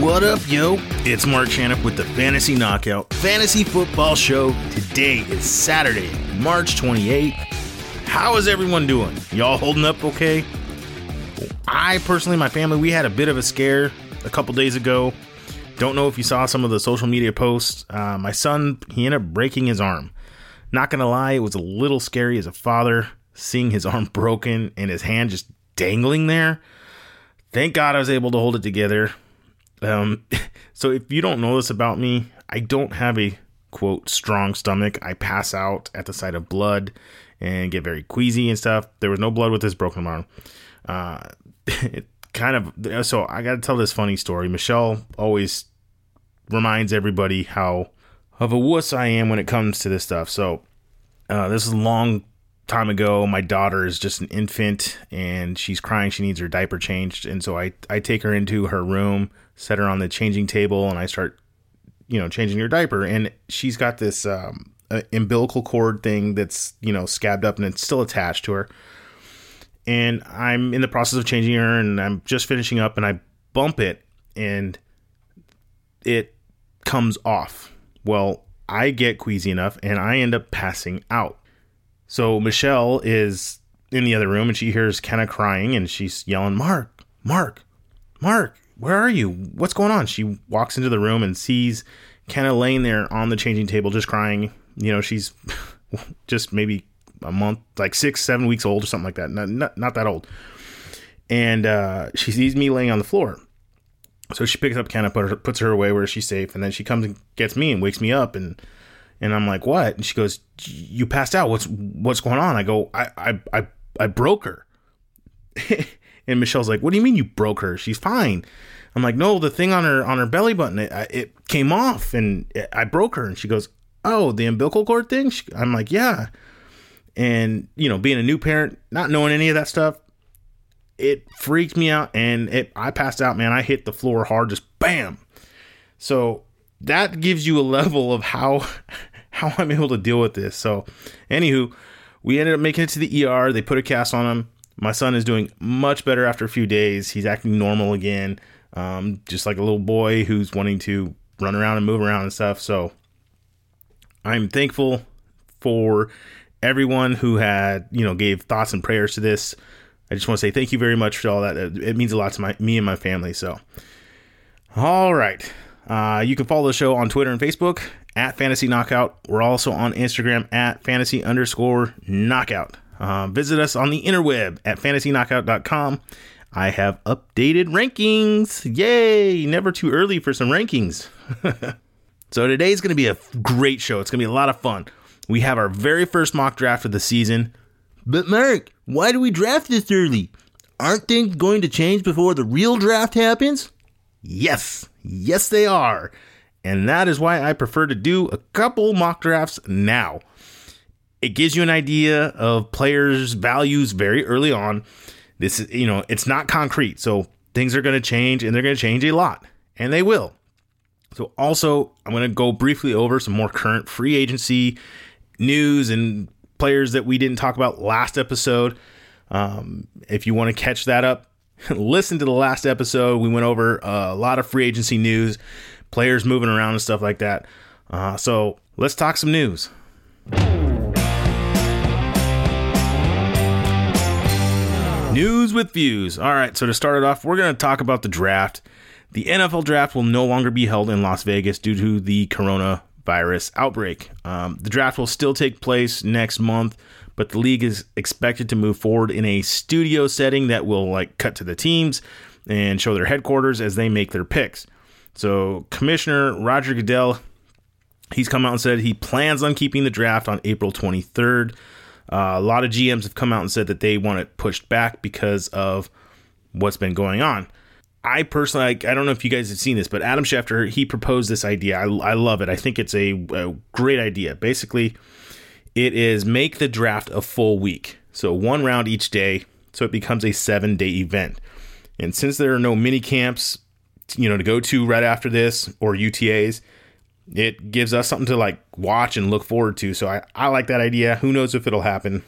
What up, yo? It's Mark Chanip with the Fantasy Knockout Fantasy Football Show. Today is Saturday, March 28th. How is everyone doing? Y'all holding up okay? I personally, my family, we had a bit of a scare a couple days ago. Don't know if you saw some of the social media posts. Uh, my son, he ended up breaking his arm. Not gonna lie, it was a little scary as a father seeing his arm broken and his hand just dangling there. Thank God I was able to hold it together. Um, so if you don't know this about me, I don't have a quote strong stomach. I pass out at the sight of blood and get very queasy and stuff. There was no blood with this broken arm. Uh, it kind of so I got to tell this funny story. Michelle always reminds everybody how of a wuss I am when it comes to this stuff. So uh, this is long time ago. My daughter is just an infant and she's crying. She needs her diaper changed, and so I I take her into her room set her on the changing table, and I start, you know, changing her diaper. And she's got this um, umbilical cord thing that's, you know, scabbed up and it's still attached to her. And I'm in the process of changing her, and I'm just finishing up, and I bump it, and it comes off. Well, I get queasy enough, and I end up passing out. So Michelle is in the other room, and she hears Kenna crying, and she's yelling, "Mark, Mark, Mark!" where are you? What's going on? She walks into the room and sees Kenna laying there on the changing table, just crying. You know, she's just maybe a month, like six, seven weeks old or something like that. Not, not, not that old. And uh, she sees me laying on the floor. So she picks up Kenna, put her, puts her away where she's safe, and then she comes and gets me and wakes me up, and and I'm like, "What?" And she goes, "You passed out. What's what's going on?" I go, "I I I, I broke her." And Michelle's like, "What do you mean you broke her? She's fine." I'm like, "No, the thing on her on her belly button it, it came off and it, I broke her." And she goes, "Oh, the umbilical cord thing?" She, I'm like, "Yeah." And you know, being a new parent, not knowing any of that stuff, it freaked me out and it I passed out, man. I hit the floor hard, just bam. So that gives you a level of how how I'm able to deal with this. So, anywho, we ended up making it to the ER. They put a cast on him. My son is doing much better after a few days. He's acting normal again, um, just like a little boy who's wanting to run around and move around and stuff. So I'm thankful for everyone who had, you know, gave thoughts and prayers to this. I just want to say thank you very much for all that. It means a lot to my me and my family. So, all right, uh, you can follow the show on Twitter and Facebook at Fantasy Knockout. We're also on Instagram at Fantasy underscore Knockout. Uh, visit us on the interweb at fantasyknockout.com. I have updated rankings. Yay! Never too early for some rankings. so today's going to be a great show. It's going to be a lot of fun. We have our very first mock draft of the season. But Mark, why do we draft this early? Aren't things going to change before the real draft happens? Yes, yes, they are. And that is why I prefer to do a couple mock drafts now it gives you an idea of players' values very early on. This is, you know, it's not concrete. So things are going to change and they're going to change a lot, and they will. So, also, I'm going to go briefly over some more current free agency news and players that we didn't talk about last episode. Um, if you want to catch that up, listen to the last episode. We went over a lot of free agency news, players moving around and stuff like that. Uh, so, let's talk some news. News with views. All right, so to start it off, we're going to talk about the draft. The NFL draft will no longer be held in Las Vegas due to the coronavirus outbreak. Um, the draft will still take place next month, but the league is expected to move forward in a studio setting that will like cut to the teams and show their headquarters as they make their picks. So, Commissioner Roger Goodell, he's come out and said he plans on keeping the draft on April 23rd. Uh, a lot of GMs have come out and said that they want it pushed back because of what's been going on. I personally, I, I, don't know if you guys have seen this, but Adam Schefter, he proposed this idea. I, I love it. I think it's a, a great idea. Basically, it is make the draft a full week. So one round each day. So it becomes a seven day event. And since there are no mini camps, you know, to go to right after this or OTAs, it gives us something to like watch and look forward to. So I, I like that idea. Who knows if it'll happen?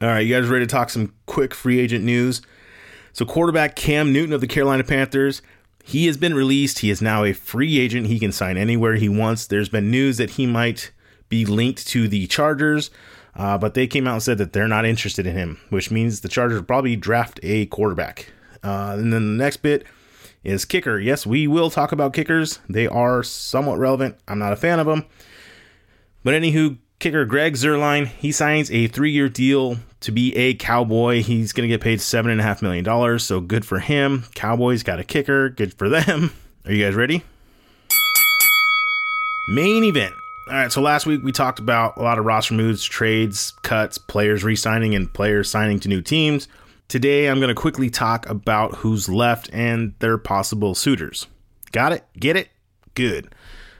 All right, you guys ready to talk some quick free agent news? So quarterback Cam Newton of the Carolina Panthers, He has been released. He is now a free agent. He can sign anywhere he wants. There's been news that he might be linked to the Chargers, uh, but they came out and said that they're not interested in him, which means the Chargers probably draft a quarterback. Uh, and then the next bit is kicker. Yes, we will talk about kickers. They are somewhat relevant. I'm not a fan of them. But anywho, kicker Greg Zuerlein, he signs a three year deal to be a Cowboy. He's going to get paid $7.5 million, so good for him. Cowboys got a kicker, good for them. Are you guys ready? Main event. All right, so last week we talked about a lot of roster moves, trades, cuts, players re signing, and players signing to new teams. Today I'm going to quickly talk about who's left and their possible suitors. Got it? Get it? Good.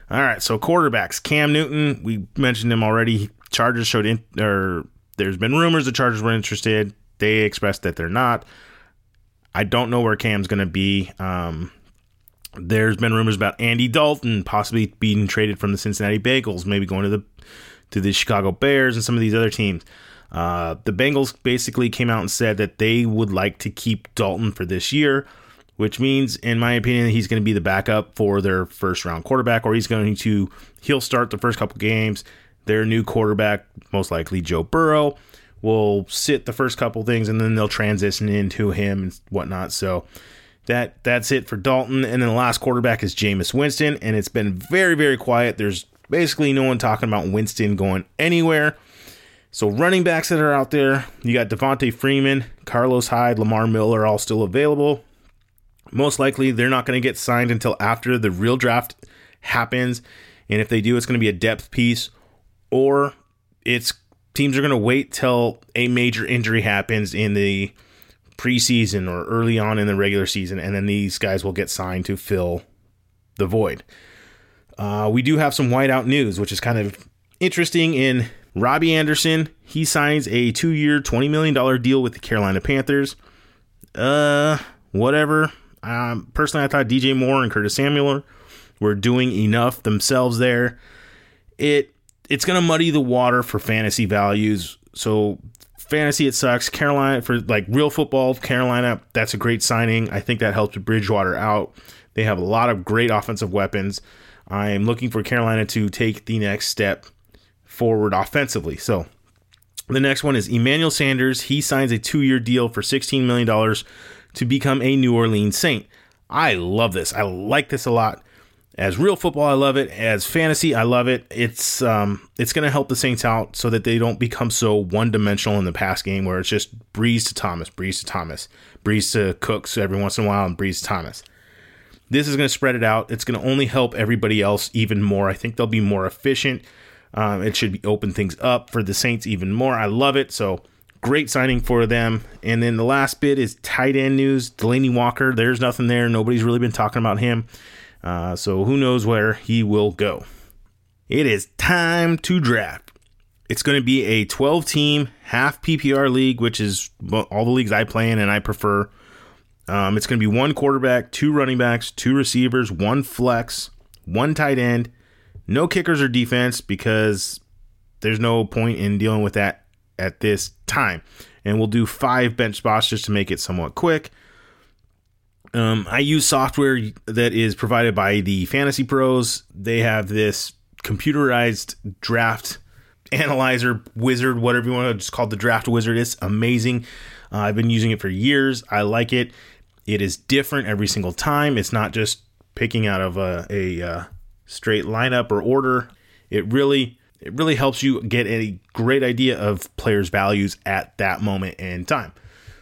All right, so quarterbacks. Cam Newton, we mentioned him already. Chargers showed in, or there's been rumors the Chargers were interested. They expressed that they're not. I don't know where Cam's going to be. Um, there's been rumors about Andy Dalton possibly being traded from the Cincinnati Bengals, maybe going to the to the Chicago Bears and some of these other teams. Uh, the Bengals basically came out and said that they would like to keep Dalton for this year, which means, in my opinion, he's going to be the backup for their first round quarterback, or he's going to he'll start the first couple games their new quarterback, most likely Joe Burrow, will sit the first couple things and then they'll transition into him and whatnot. So that that's it for Dalton. And then the last quarterback is Jameis Winston, and it's been very, very quiet. There's basically no one talking about Winston going anywhere. So running backs that are out there, you got Devonta Freeman, Carlos Hyde, Lamar Miller all still available. Most likely they're not going to get signed until after the real draft happens. And if they do, it's going to be a depth piece or it's teams are going to wait till a major injury happens in the preseason or early on in the regular season, and then these guys will get signed to fill the void. Uh, we do have some wideout news, which is kind of interesting. In Robby Anderson, he signs a two-year, twenty million dollar deal with the Carolina Panthers. Uh, whatever. Um, personally, I thought DJ Moore and Curtis Samuel were doing enough themselves there. It it's going to muddy the water for fantasy values. So fantasy it sucks. Carolina for like real football, Carolina, that's a great signing. I think that helps Bridgewater out. They have a lot of great offensive weapons. I am looking for Carolina to take the next step forward offensively. So the next one is Emmanuel Sanders. He signs a two-year deal for $16 million to become a New Orleans Saint. I love this. I like this a lot. As real football, I love it. As fantasy, I love it. It's um, it's going to help the Saints out so that they don't become so one dimensional in the pass game where it's just Brees to Thomas, Brees to Thomas, Brees to Cooks every once in a while, and Brees to Thomas. This is going to spread it out. It's going to only help everybody else even more. I think they'll be more efficient. Um, it should be open things up for the Saints even more. I love it. So great signing for them. And then the last bit is tight end news. Delanie Walker. There's nothing there. Nobody's really been talking about him. Uh, so who knows where he will go. It is time to draft. It's going to be a 12 team half PPR league, which is all the leagues I play in and I prefer. Um, it's going to be one quarterback, two running backs, two receivers, one flex, one tight end, no kickers or defense because there's no point in dealing with that at this time. And we'll do five bench spots just to make it somewhat quick. Um, I use software that is provided by the Fantasy Pros. They have this computerized draft analyzer wizard, whatever you want to just call the draft wizard. It's amazing. Uh, I've been using it for years. I like it. It is different every single time. It's not just picking out of a, a uh, straight lineup or order. It really it really helps you get a great idea of players' values at that moment in time.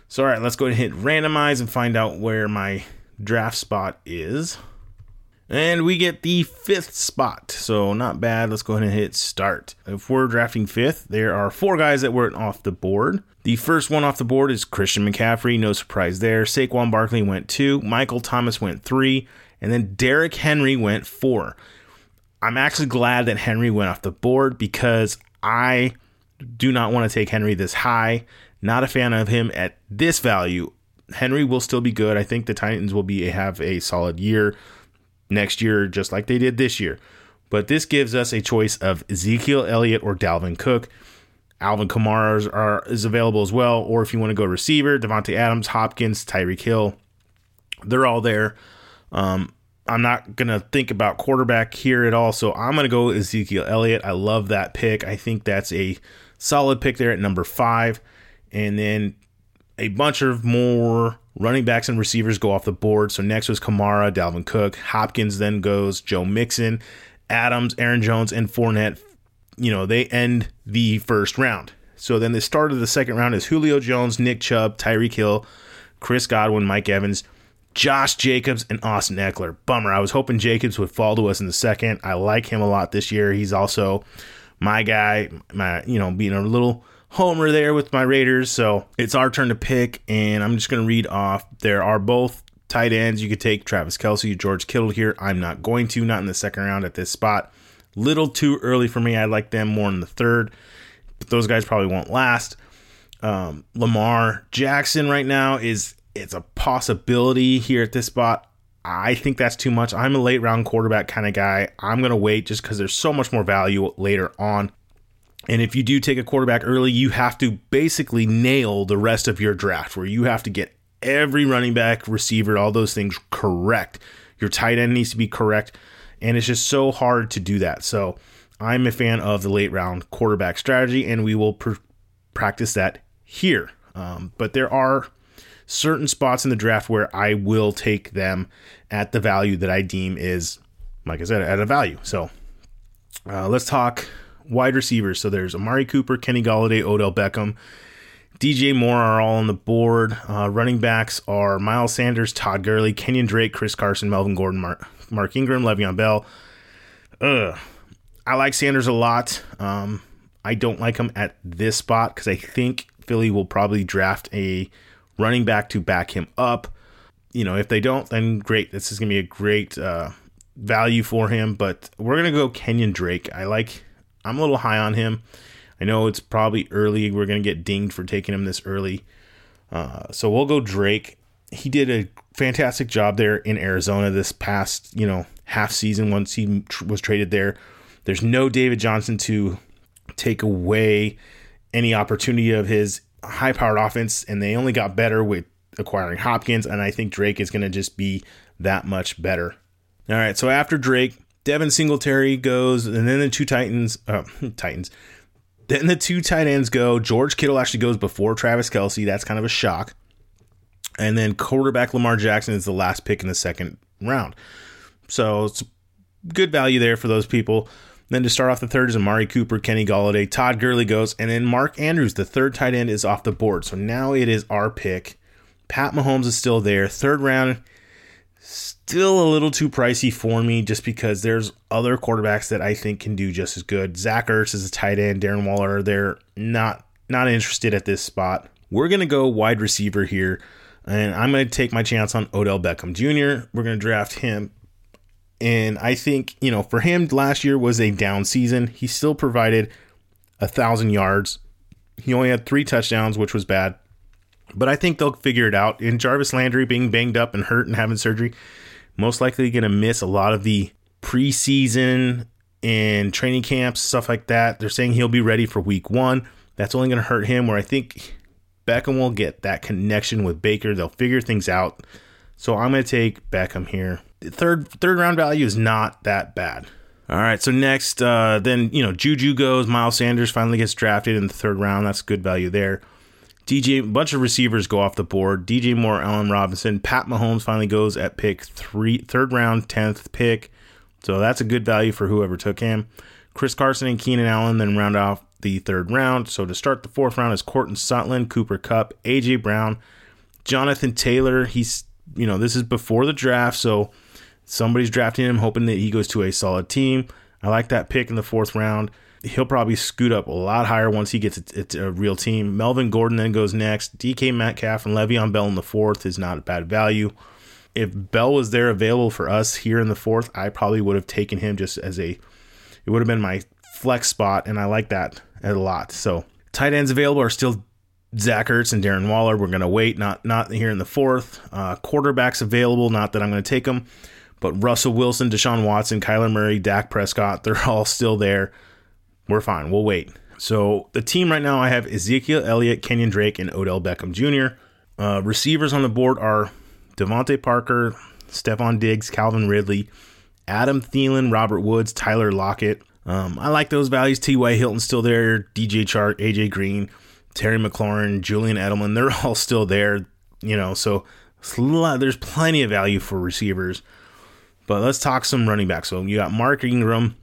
So, all right, let's go ahead and hit randomize and find out where my draft spot is. And we get the fifth spot. So, not bad. Let's go ahead and hit start. If we're drafting fifth, there are four guys that weren't off the board. The first one off the board is Christian McCaffrey. No surprise there. Saquon Barkley went two. Michael Thomas went three. And then Derrick Henry went four. I'm actually glad that Henry went off the board because I do not want to take Henry this high. Not a fan of him at this value. Henry will still be good. I think the Titans will be have a solid year next year, just like they did this year. But this gives us a choice of Ezekiel Elliott or Dalvin Cook. Alvin Kamara is available as well. Or if you want to go receiver, Davante Adams, Hopkins, Tyreek Hill, they're all there. Um, I'm not going to think about quarterback here at all. So I'm going to go Ezekiel Elliott. I love that pick. I think that's a solid pick there at number five. And then a bunch of more running backs and receivers go off the board. So next was Kamara, Dalvin Cook. Hopkins then goes Joe Mixon, Adams, Aaron Jones, and Fournette. You know, they end the first round. So then the start of the second round is Julio Jones, Nick Chubb, Tyreek Hill, Chris Godwin, Mike Evans, Josh Jacobs, and Austin Ekeler. Bummer. I was hoping Jacobs would fall to us in the second. I like him a lot this year. He's also my guy, my you know, being a little homer there with my Raiders. So it's our turn to pick, and I'm just gonna read off. There are both tight ends. You could take Travis Kelce, George Kittle here. I'm not going to, not in the second round at this spot. Little too early for me. I like them more in the third, but those guys probably won't last. Um, Lamar Jackson right now is it's a possibility here at this spot. I think that's too much. I'm a late round quarterback kind of guy. I'm going to wait just because there's so much more value later on. And if you do take a quarterback early, you have to basically nail the rest of your draft where you have to get every running back, receiver, all those things correct. Your tight end needs to be correct. And it's just so hard to do that. So I'm a fan of the late round quarterback strategy, and we will pr- practice that here. Um, but there are certain spots in the draft where I will take them at the value that I deem is, like I said, at a value. So uh, let's talk wide receivers. So there's Amari Cooper, Kenny Golladay, Odell Beckham. DJ Moore are all on the board. Uh, running backs are Miles Sanders, Todd Gurley, Kenyon Drake, Chris Carson, Melvin Gordon, Mark, Mark Ingram, Le'Veon Bell. Ugh. I like Sanders a lot. Um, I don't like him at this spot because I think Philly will probably draft a running back to back him up. You know, if they don't, then great. This is going to be a great uh, value for him. But we're going to go Kenyon Drake. I like, I'm a little high on him. I know it's probably early. We're going to get dinged for taking him this early. Uh, so we'll go Drake. He did a fantastic job there in Arizona this past, you know, half season once he tr- was traded there. There's no David Johnson to take away any opportunity of his high powered offense, and they only got better with acquiring Hopkins, and I think Drake is going to just be that much better. All right, so after Drake, Devin Singletary goes, and then the two Titans, uh, Titans, then the two tight ends go. George Kittle actually goes before Travis Kelce. That's kind of a shock. And then quarterback Lamar Jackson is the last pick in the second round. So it's good value there for those people. Then to start off the third is Amari Cooper, Kenny Golladay, Todd Gurley goes, and then Mark Andrews, the third tight end, is off the board. So now it is our pick. Pat Mahomes is still there. Third round, still a little too pricey for me just because there's other quarterbacks that I think can do just as good. Zach Ertz is a tight end, Darren Waller, they're not not interested at this spot. We're gonna go wide receiver here, and I'm gonna take my chance on Odell Beckham Jr. We're gonna draft him and I think, you know, for him, last year was a down season. He still provided a thousand yards. He only had three touchdowns, which was bad. But I think they'll figure it out. And Jarvis Landry being banged up and hurt and having surgery, most likely going to miss a lot of the preseason and training camps, stuff like that. They're saying he'll be ready for week one. That's only going to hurt him, where I think Beckham will get that connection with Baker. They'll figure things out. So I'm going to take Beckham here third third round value is not that bad. All right, so next, uh, then you know Juju goes. Miles Sanders finally gets drafted in the third round. That's good value there. DJ, a bunch of receivers go off the board. DJ Moore, Allen Robinson, Pat Mahomes finally goes at pick three, third round, tenth pick. So that's a good value for whoever took him. Chris Carson and Keenan Allen then round off the third round. So to start the fourth round is Courtland Sutton, Cooper Kupp, AJ Brown, Jonathan Taylor. He's you know this is before the draft, so Somebody's drafting him, hoping that he goes to a solid team. I like that pick in the fourth round. He'll probably scoot up a lot higher once he gets a, a, real team. Melvin Gordon then goes next. DK Metcalf and Le'Veon Bell in the fourth is not a bad value. If Bell was there available for us here in the fourth, I probably would have taken him just as a. It would have been my flex spot, and I like that a lot. So tight ends available are still Zach Ertz and Darren Waller. We're going to wait, not not here in the fourth. Uh, quarterbacks available, not that I'm going to take them. But Russell Wilson, Deshaun Watson, Kyler Murray, Dak Prescott, they're all still there. We're fine. We'll wait. So the team right now, I have Ezekiel Elliott, Kenyon Drake, and Odell Beckham Jr. Uh, receivers on the board are DeVante Parker, Stefon Diggs, Calvin Ridley, Adam Thielen, Robert Woods, Tyler Lockett. Um, I like those values. T.Y. Hilton still there, DJ Chark, AJ Green, Terry McLaurin, Julian Edelman. They're all still there, you know, so there's plenty of value for receivers. But let's talk some running backs. So you got Mark Ingram,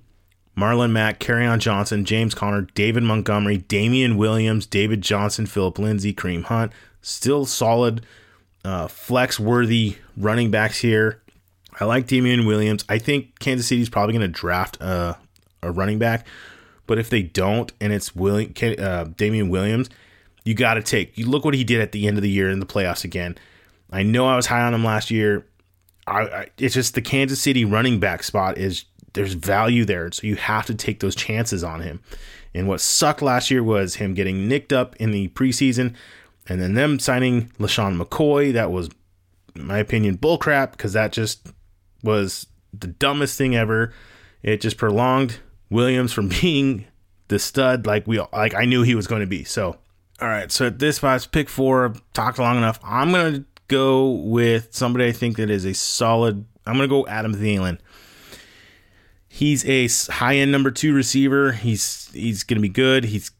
Marlon Mack, Kerryon Johnson, James Conner, David Montgomery, Damien Williams, David Johnson, Philip Lindsay, Kareem Hunt. Still solid, uh, flex worthy running backs here. I like Damien Williams. I think Kansas City's probably going to draft a, a running back, but if they don't and it's William, uh, Damien Williams, you got to take. You look what he did at the end of the year in the playoffs again. I know I was high on him last year. I, I, it's just the Kansas City running back spot is there's value there, so you have to take those chances on him. And what sucked last year was him getting nicked up in the preseason, and then them signing LeSean McCoy. That was, in my opinion, bullcrap because that just was the dumbest thing ever. It just prolonged Williams from being the stud like we like I knew he was going to be. So, all right. So at this spot, pick four. Talked long enough. I'm gonna go with somebody I think that is a solid. I'm gonna go Adam Thielen. He's a high end number two receiver. He's he's gonna be good. He's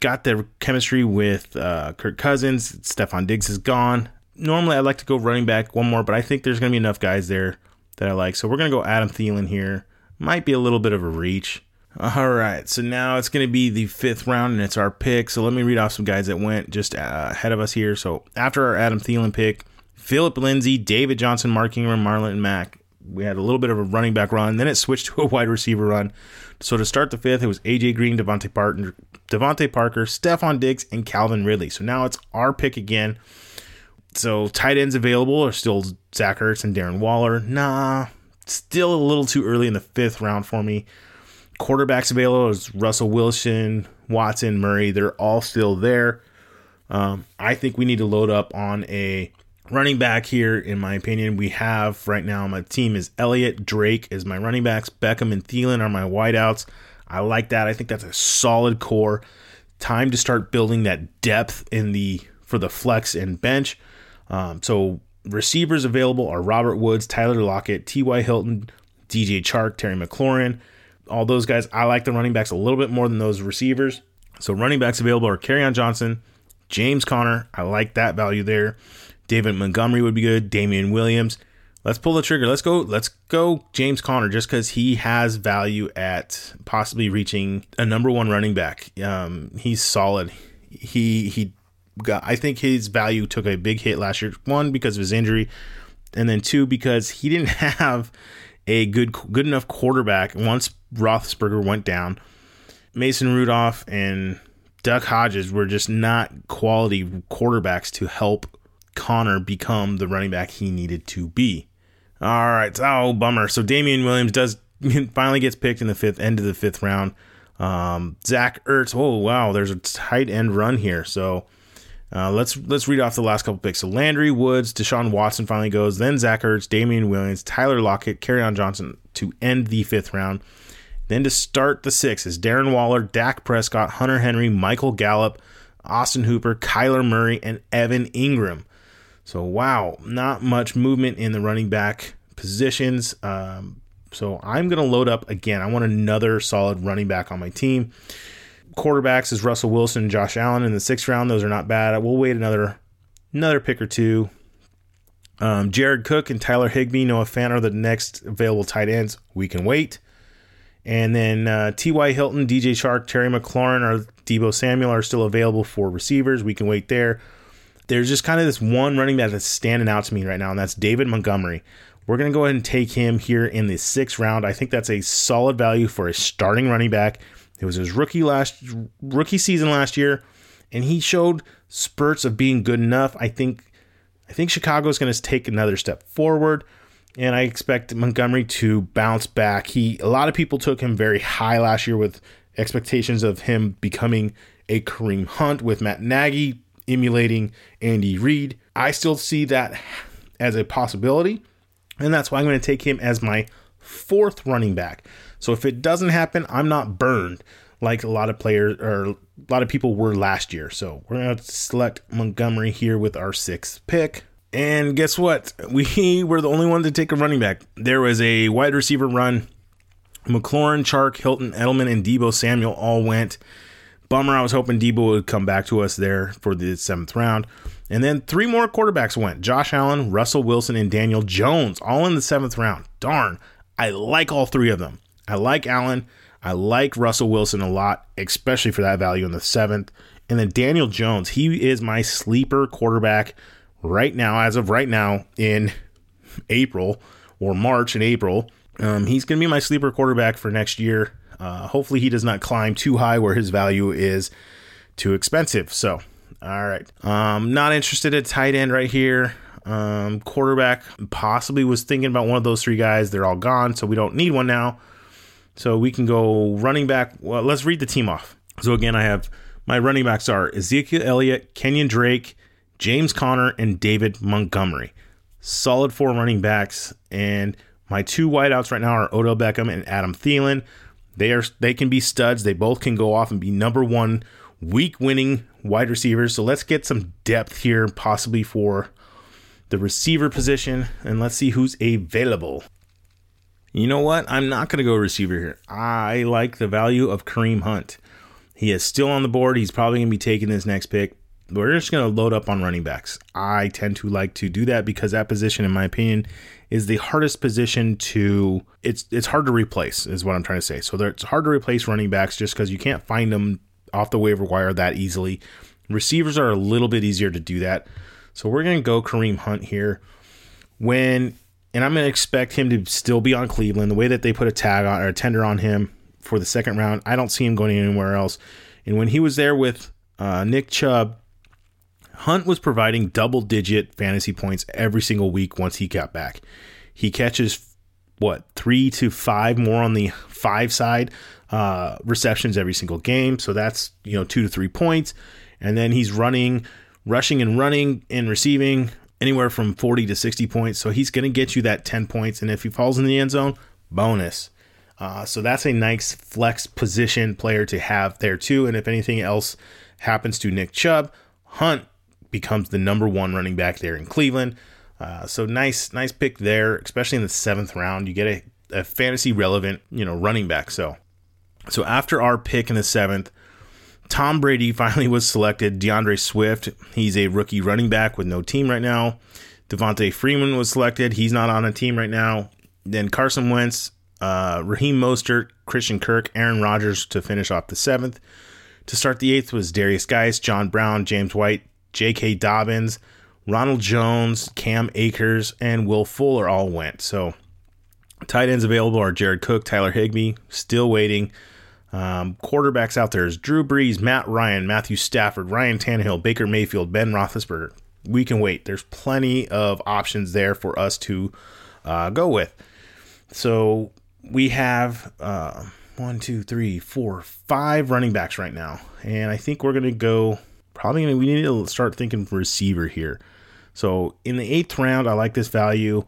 got the chemistry with uh, Kirk Cousins. Stefon Diggs is gone. Normally, I'd like to go running back one more, but I think there's going to be enough guys there that I like. So we're going to go Adam Thielen here. Might be a little bit of a reach. All right, so now it's going to be the fifth round, and it's our pick. So let me read off some guys that went just uh, ahead of us here. So after our Adam Thielen pick, Philip Lindsay, David Johnson, Mark Ingram, Marlon Mack. We had a little bit of a running back run, then it switched to a wide receiver run. So to start the fifth, it was AJ Green, DeVante Parker, DeVante Parker, Stefon Diggs, and Calvin Ridley. So now it's our pick again. So tight ends available are still Zach Ertz and Darren Waller. Nah, still a little too early in the fifth round for me. Quarterbacks available is Russell Wilson, Watson, Murray. They're all still there. Um, I think we need to load up on a running back here. In my opinion, we have right now my team is Elliott, Drake is my running backs, Beckham and Thielen are my wideouts. I like that. I think that's a solid core. Time to start building that depth in the for the flex and bench. Um, so receivers available are Robert Woods, Tyler Lockett, T.Y. Hilton, DJ Chark, Terry McLaurin. All those guys. I like the running backs a little bit more than those receivers. So running backs available are Kerryon Johnson, James Conner. I like that value there. David Montgomery would be good. Damien Williams. Let's pull the trigger. Let's go. Let's go, James Conner, just because he has value at possibly reaching a number one running back. Um, he's solid. He he got, I think his value took a big hit last year. One because of his injury, and then two because he didn't have a good good enough quarterback once Roethlisberger went down. Mason Rudolph and Duck Hodges were just not quality quarterbacks to help Conner become the running back he needed to be. All right, oh bummer. So Damien Williams does finally gets picked in the fifth end of the fifth round. Um, Zach Ertz. Oh wow, there's a tight end run here. So uh, let's let's read off the last couple picks. So Landry Woods, Deshaun Watson finally goes. Then Zach Ertz, Damien Williams, Tyler Lockett, Kerryon Johnson to end the fifth round. Then to start the sixth is Darren Waller, Dak Prescott, Hunter Henry, Michael Gallup, Austin Hooper, Kyler Murray, and Evan Engram. So wow, not much movement in the running back positions. Um, so I'm going to load up again. I want another solid running back on my team quarterbacks is Russell Wilson and Josh Allen in the sixth round. Those are not bad. We'll wait another another pick or two. Um, Jared Cook and Tyler Higbee, Noah Fant are the next available tight ends. We can wait. And then uh, T.Y. Hilton, DJ Chark, Terry McLaurin, or Deebo Samuel are still available for receivers. We can wait there. There's just kind of this one running back that's standing out to me right now, and that's David Montgomery. We're going to go ahead and take him here in the sixth round. I think that's a solid value for a starting running back. It was his rookie last rookie season last year, and he showed spurts of being good enough. I think I think Chicago is going to take another step forward, and I expect Montgomery to bounce back. He a lot of people took him very high last year with expectations of him becoming a Kareem Hunt with Matt Nagy emulating Andy Reid. I still see that as a possibility, and that's why I'm going to take him as my fourth running back. So if it doesn't happen, I'm not burned like a lot of players or a lot of people were last year. So we're going to select Montgomery here with our sixth pick. And guess what? We were the only one to take a running back. There was a wide receiver run. McLaurin, Chark, Hilton, Edelman, and Deebo Samuel all went. Bummer. I was hoping Deebo would come back to us there for the seventh round. And then three more quarterbacks went Josh Allen, Russell Wilson, and Daniel Jones, all in the seventh round. Darn. I like all three of them. I like Allen. I like Russell Wilson a lot, especially for that value in the seventh. And then Daniel Jones, he is my sleeper quarterback right now, as of right now in April or March and April. Um, he's going to be my sleeper quarterback for next year. Uh, hopefully, he does not climb too high where his value is too expensive. So, all right. Um, not interested at tight end right here. Um, quarterback possibly was thinking about one of those three guys. They're all gone, so we don't need one now. So we can go running back. Well, let's read the team off. So again, I have my running backs are Ezekiel Elliott, Kenyon Drake, James Conner, and David Montgomery. Solid four running backs, and my two wideouts right now are Odell Beckham and Adam Thielen. They are they can be studs. They both can go off and be number one week winning wide receivers. So let's get some depth here, possibly for the receiver position, and let's see who's available. You know what? I'm not going to go receiver here. I like the value of Kareem Hunt. He is still on the board. He's probably going to be taking this next pick. We're just going to load up on running backs. I tend to like to do that because that position, in my opinion, is the hardest position to. It's it's hard to replace, is what I'm trying to say. So it's hard to replace running backs just because you can't find them off the waiver wire that easily. Receivers are a little bit easier to do that. So we're to go Kareem Hunt here. When and I'm to expect him to still be on Cleveland. The way that they put a tag on or a tender on him for the second round, I don't see him going anywhere else. And when he was there with uh, Nick Chubb, Hunt was providing double digit fantasy points every single week once he got back. He catches what three to five more on the five side uh, receptions every single game, so that's you know two to three points, and then he's running, rushing and running and receiving anywhere from 40 to 60 points. So he's going to get you that 10 points. And if he falls in the end zone, bonus. Uh, so that's a nice flex position player to have there too. And if anything else happens to Nick Chubb, Hunt becomes the number one running back there in Cleveland. Uh, so nice, nice pick there, especially in the seventh round. You get a, a fantasy relevant, you know, running back. So, so after our pick in the seventh, Tom Brady finally was selected. D'Andre Swift, he's a rookie running back with no team right now. Devonta Freeman was selected. He's not on a team right now. Then Carson Wentz, uh, Raheem Mostert, Christian Kirk, Aaron Rodgers to finish off the seventh. To start the eighth was Derrius Guice, John Brown, James White, J.K. Dobbins, Ronald Jones, Cam Akers, and Will Fuller all went. So tight ends available are Jared Cook, Tyler Higbee, still waiting. Um, quarterbacks out there is Drew Brees, Matt Ryan, Matthew Stafford, Ryan Tannehill, Baker Mayfield, Ben Roethlisberger. We can wait. There's plenty of options there for us to uh, go with. So we have uh, one, two, three, four, five running backs right now, and I think we're gonna go. Probably gonna we need to start thinking receiver here. So in the eighth round, I like this value.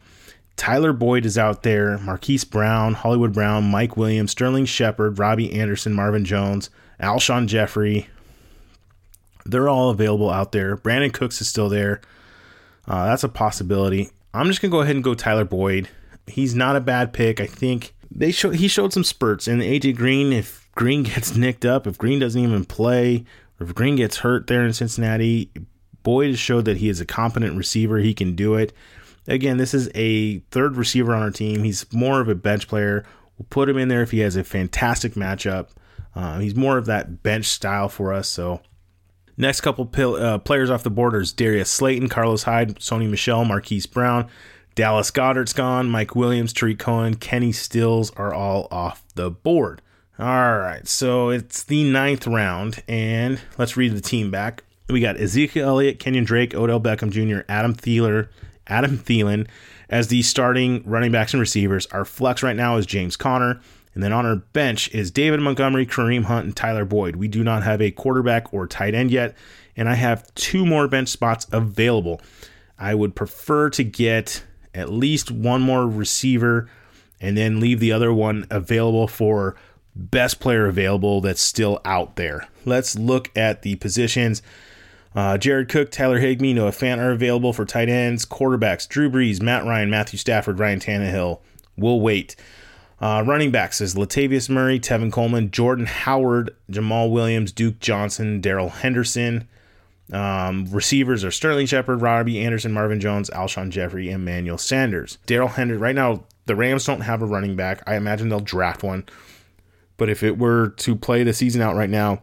Tyler Boyd is out there, Marquise Brown, Hollywood Brown, Mike Williams, Sterling Shepard, Robby Anderson, Marvin Jones, Alshon Jeffery. They're all available out there. Brandin Cooks is still there. Uh, that's a possibility. I'm just gonna go ahead and go Tyler Boyd. He's not a bad pick. I think they show he showed some spurts. And AJ Green, if Green gets nicked up, if Green doesn't even play, if Green gets hurt there in Cincinnati, Boyd has showed that he is a competent receiver. He can do it. Again, this is a third receiver on our team. He's more of a bench player. We'll put him in there if he has a fantastic matchup. Uh, he's more of that bench style for us. So, next couple uh, players off the board is Darius Slayton, Carlos Hyde, Sony Michel, Marquise Brown, Dallas Goedert's gone, Mike Williams, Tarik Cohen, Kenny Stills are all off the board. All right, so it's the ninth round, and let's read the team back. We got Ezekiel Elliott, Kenyon Drake, Odell Beckham Jr., Adam Thielen, Adam Thielen as the starting running backs and receivers. Our flex right now is James Conner. And then on our bench is David Montgomery, Kareem Hunt, and Tyler Boyd. We do not have a quarterback or tight end yet. And I have two more bench spots available. I would prefer to get at least one more receiver and then leave the other one available for best player available that's still out there. Let's look at the positions. Uh, Jared Cook, Tyler Higbee, Noah Fant are available for tight ends. Quarterbacks, Drew Brees, Matt Ryan, Matthew Stafford, Ryan Tannehill. We'll wait. Uh, running backs is Latavius Murray, Tevin Coleman, Jordan Howard, Jamaal Williams, Duke Johnson, Darrell Henderson. Um, receivers are Sterling Shepard, Robby Anderson, Marvin Jones, Alshon Jeffery, and Manuel Sanders. Darrell Henderson. Right now, the Rams don't have a running back. I imagine they'll draft one. But if it were to play the season out right now,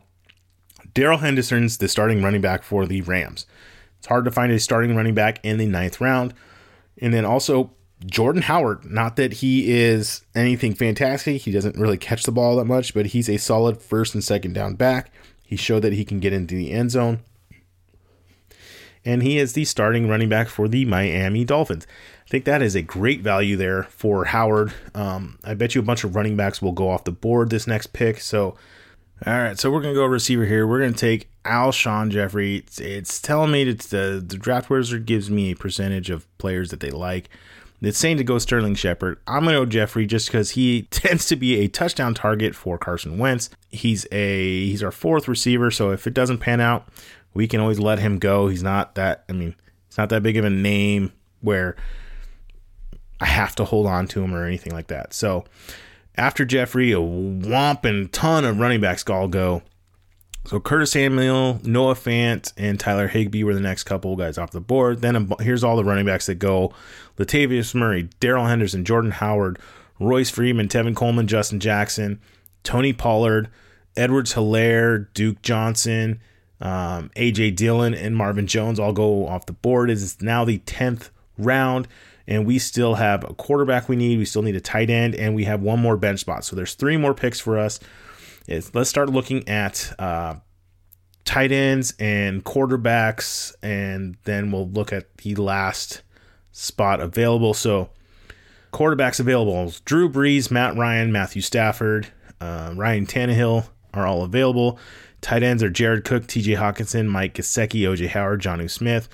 Darrell Henderson's the starting running back for the Rams. It's hard to find a starting running back in the ninth round. And then also Jordan Howard. Not that he is anything fantastic. He doesn't really catch the ball that much, but he's a solid first and second down back. He showed that he can get into the end zone. And he is the starting running back for the Miami Dolphins. I think that is a great value there for Howard. Um, I bet you a bunch of running backs will go off the board this next pick. So all right, so we're gonna go receiver here. We're gonna take Alshon Jeffery. It's, it's telling me that the, the draft wizard gives me a percentage of players that they like. It's saying to go Sterling Shepard. I'm gonna go Jeffery just because he tends to be a touchdown target for Carson Wentz. He's a he's our fourth receiver, so if it doesn't pan out, we can always let him go. He's not that. I mean, it's not that big of a name where I have to hold on to him or anything like that. So after Jeffery, a whomping ton of running backs all go. So Curtis Samuel, Noah Fant, and Tyler Higbee were the next couple guys off the board. Then here's all the running backs that go: Latavius Murray, Darrell Henderson, Jordan Howard, Royce Freeman, Tevin Coleman, Justin Jackson, Tony Pollard, Edwards Helaire, Duke Johnson, um, AJ Dillon, and Marvin Jones all go off the board. It is now the tenth round and we still have a quarterback we need. We still need a tight end, and we have one more bench spot. So there's three more picks for us. It's, let's start looking at uh, tight ends and quarterbacks, and then we'll look at the last spot available. So quarterbacks available: Drew Brees, Matt Ryan, Matthew Stafford, uh, Ryan Tannehill are all available. Tight ends are Jared Cook, T.J. Hockenson, Mike Gesicki, O.J. Howard, Jonnu Smith.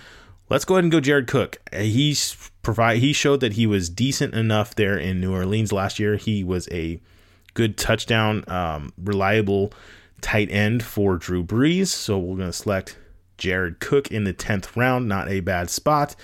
Let's go ahead and go Jared Cook. He's provide he showed that he was decent enough there in New Orleans last year. He was a good touchdown, um, reliable tight end for Drew Brees. So we're going to select Jared Cook in the 10th round. Not a bad spot.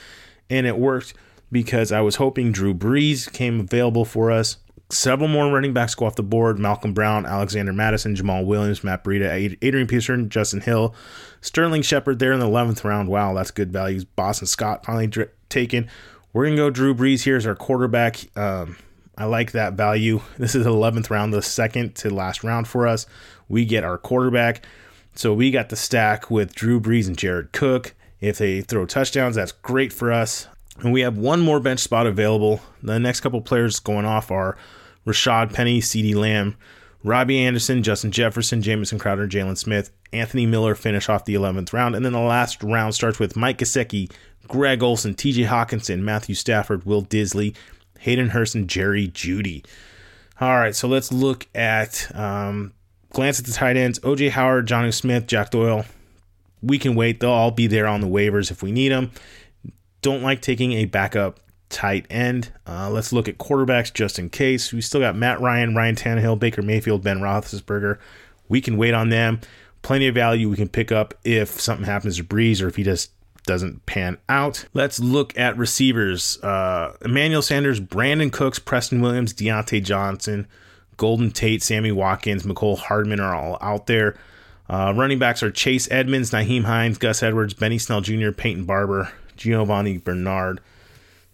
And it worked because I was hoping Drew Brees came available for us. Several more running backs go off the board Malcolm Brown, Alexander Mattison, Jamaal Williams, Matt Breida, Adrian Peterson, Justice Hill, Sterling Shepard there in the 11th round. Wow, that's good values. Boston Scott finally taken. We're going to go Drew Brees here as our quarterback. Um, I like that value. This is the 11th round, the second to last round for us. We get our quarterback. So we got the stack with Drew Brees and Jared Cook. If they throw touchdowns, that's great for us. And we have one more bench spot available. The next couple players going off are Rashaad Penny, CeeDee Lamb, Robby Anderson, Justin Jefferson, Jamison Crowder, Jalen Smith, Anthony Miller finish off the 11th round. And then the last round starts with Mike Gesicki, Greg Olsen, TJ Hockenson, Matthew Stafford, Will Dissly, Hayden Hurst, and Jerry Jeudy. All right, so let's look at um, glance at the tight ends. OJ Howard, Jonnu Smith, Jack Doyle. We can wait. They'll all be there on the waivers if we need them. Don't like taking a backup tight end. Uh, let's look at quarterbacks just in case. We still got Matt Ryan, Ryan Tannehill, Baker Mayfield, Ben Roethlisberger. We can wait on them. Plenty of value we can pick up if something happens to Brees or if he just doesn't pan out. Let's look at receivers. Uh, Emmanuel Sanders, Brandin Cooks, Preston Williams, Diontae Johnson, Golden Tate, Sammy Watkins, Mecole Hardman are all out there. Uh, running backs are Chase Edmonds, Nyheim Hines, Gus Edwards, Benny Snell Jr., Peyton Barber, Giovani Bernard.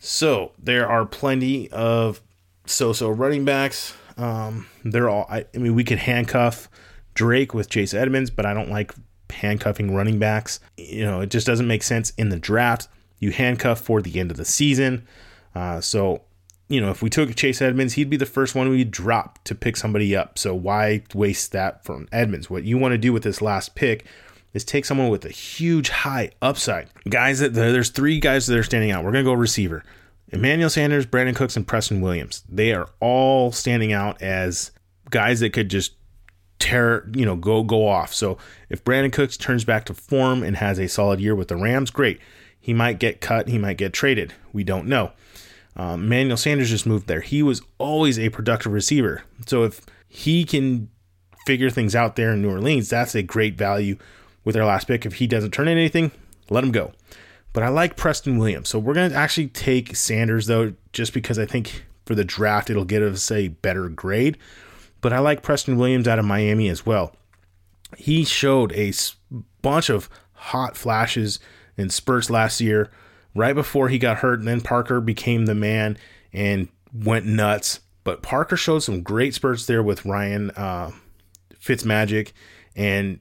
So there are plenty of so-so running backs. Um, they're all. I, I, mean, we could handcuff Drake with Chase Edmonds, but I don't like handcuffing running backs. You know, it just doesn't make sense in the draft. You handcuff for the end of the season. Uh, so, you know, if we took Chase Edmonds, he'd be the first one we'd drop to pick somebody up. So why waste that from Edmonds? What you want to do with this last pick is take someone with a huge high upside. Guys that there's three guys that are standing out. We're gonna go receiver. Emmanuel Sanders, Brandin Cooks, and Preston Williams. They are all standing out as guys that could just tear, you know, go go off. So if Brandin Cooks turns back to form and has a solid year with the Rams, great. He might get cut. He might get traded. We don't know. Um, Emmanuel Sanders just moved there. He was always a productive receiver. So if he can figure things out there in New Orleans, that's a great value with our last pick. If he doesn't turn in anything, let him go. But I like Preston Williams. So we're going to actually take Sanders, though, just because I think for the draft it'll get us a better grade. But I like Preston Williams out of Miami as well. He showed a bunch of hot flashes and spurts last year, right before he got hurt. And then Parker became the man and went nuts. But Parker showed some great spurts there with Ryan uh, Fitzmagic, and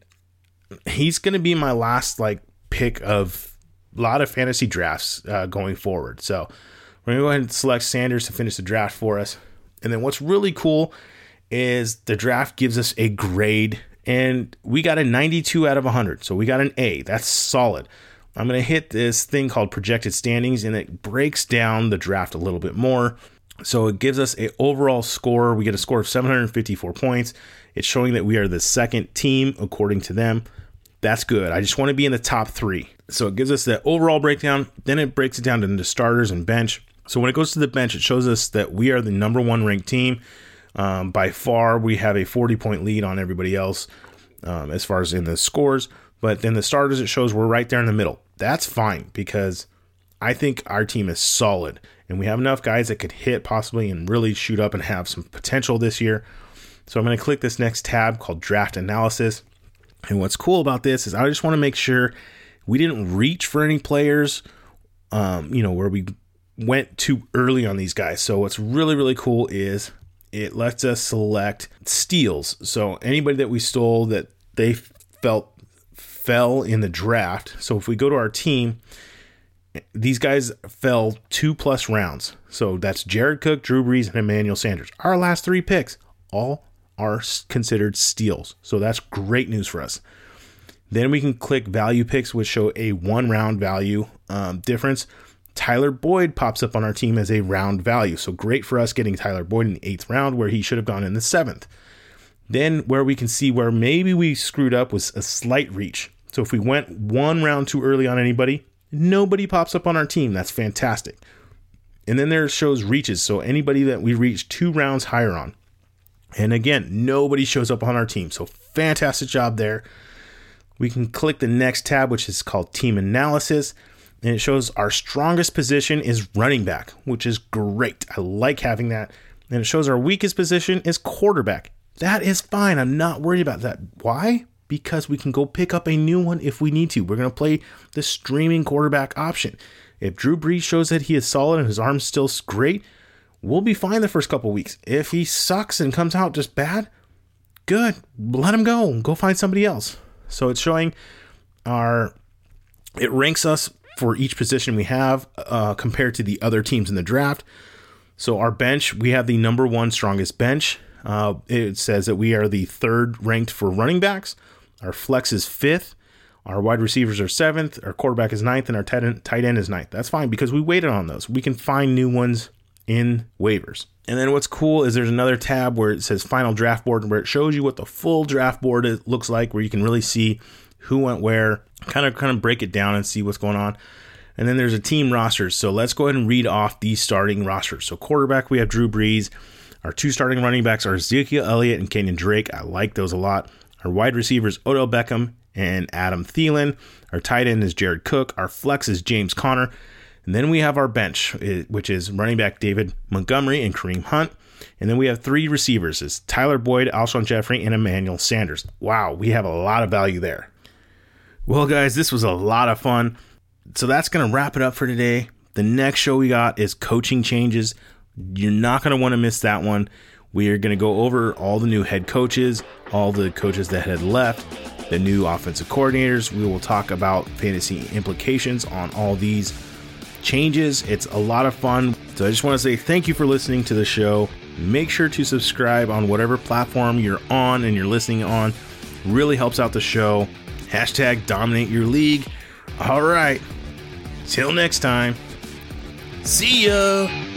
he's going to be my last like pick of a lot of fantasy drafts uh, going forward. So we're going to go ahead and select Sanders to finish the draft for us. And then what's really cool is the draft gives us a grade, and we got a 92 out of 100. So we got an A. That's solid. I'm going to hit this thing called projected standings, and it breaks down the draft a little bit more. So it gives us an overall score. We get a score of 754 points. It's showing that we are the second team according to them. That's good. I just want to be in the top three. So it gives us the overall breakdown. Then it breaks it down into starters and bench. So when it goes to the bench, it shows us that we are the number one ranked team. Um, by far, we have a 40 point lead on everybody else um, as far as in the scores. But then the starters, it shows we're right there in the middle. That's fine because I think our team is solid and we have enough guys that could hit possibly and really shoot up and have some potential this year. So I'm going to click this next tab called Draft Analysis. And what's cool about this is I just want to make sure we didn't reach for any players, um, you know, where we went too early on these guys. So what's really, really cool is it lets us select steals. So anybody that we stole that they felt fell in the draft. So if we go to our team, these guys fell two plus rounds. So that's Jared Cook, Drew Brees, and Emmanuel Sanders. Our last three picks all are considered steals. So that's great news for us. Then we can click value picks, which show a one round value um, difference. Tyler Boyd pops up on our team as a round value. So great for us getting Tyler Boyd in the eighth round where he should have gone in the seventh. Then, where we can see where maybe we screwed up was a slight reach. So, if we went one round too early on anybody, nobody pops up on our team. That's fantastic. And then there shows reaches. So, anybody that we reach two rounds higher on. And again, nobody shows up on our team. So, fantastic job there. We can click the next tab, which is called Team Analysis. And it shows our strongest position is running back, which is great. I like having that. And it shows our weakest position is quarterback. That is fine. I'm not worried about that. Why? Because we can go pick up a new one if we need to. We're going to play the streaming quarterback option. If Drew Brees shows that he is solid and his arm's still great, we'll be fine the first couple weeks. If he sucks and comes out just bad, good. Let him go. Go find somebody else. So it's showing our, it ranks us for each position we have uh, compared to the other teams in the draft. So our bench, we have the number one strongest bench. Uh, it says that we are the third ranked for running backs. Our flex is fifth. Our wide receivers are seventh. Our quarterback is ninth, and our tight end, tight end is ninth. That's fine because we waited on those. We can find new ones in waivers. And then what's cool is there's another tab where it says final draft board, where it shows you what the full draft board looks like, where you can really see who went where, kind of kind of break it down and see what's going on. And then there's a team roster. So let's go ahead and read off these starting rosters. So quarterback, we have Drew Brees. Our two starting running backs are Ezekiel Elliott and Kenyan Drake. I like those a lot. Our wide receivers, Odell Beckham and Adam Thielen. Our tight end is Jared Cook. Our flex is James Conner. And then we have our bench, which is running back David Montgomery and Kareem Hunt. And then we have three receivers: is Tyler Boyd, Alshon Jeffery, and Emmanuel Sanders. Wow, we have a lot of value there. Well, guys, this was a lot of fun. So that's going to wrap it up for today. The next show we got is coaching changes. You're not going to want to miss that one. We are going to go over all the new head coaches, all the coaches that had left, the new offensive coordinators. We will talk about fantasy implications on all these changes. It's a lot of fun. So I just want to say thank you for listening to the show. Make sure to subscribe on whatever platform you're on and you're listening on. Really helps out the show. Hashtag dominate your league. All right. Till next time. See ya.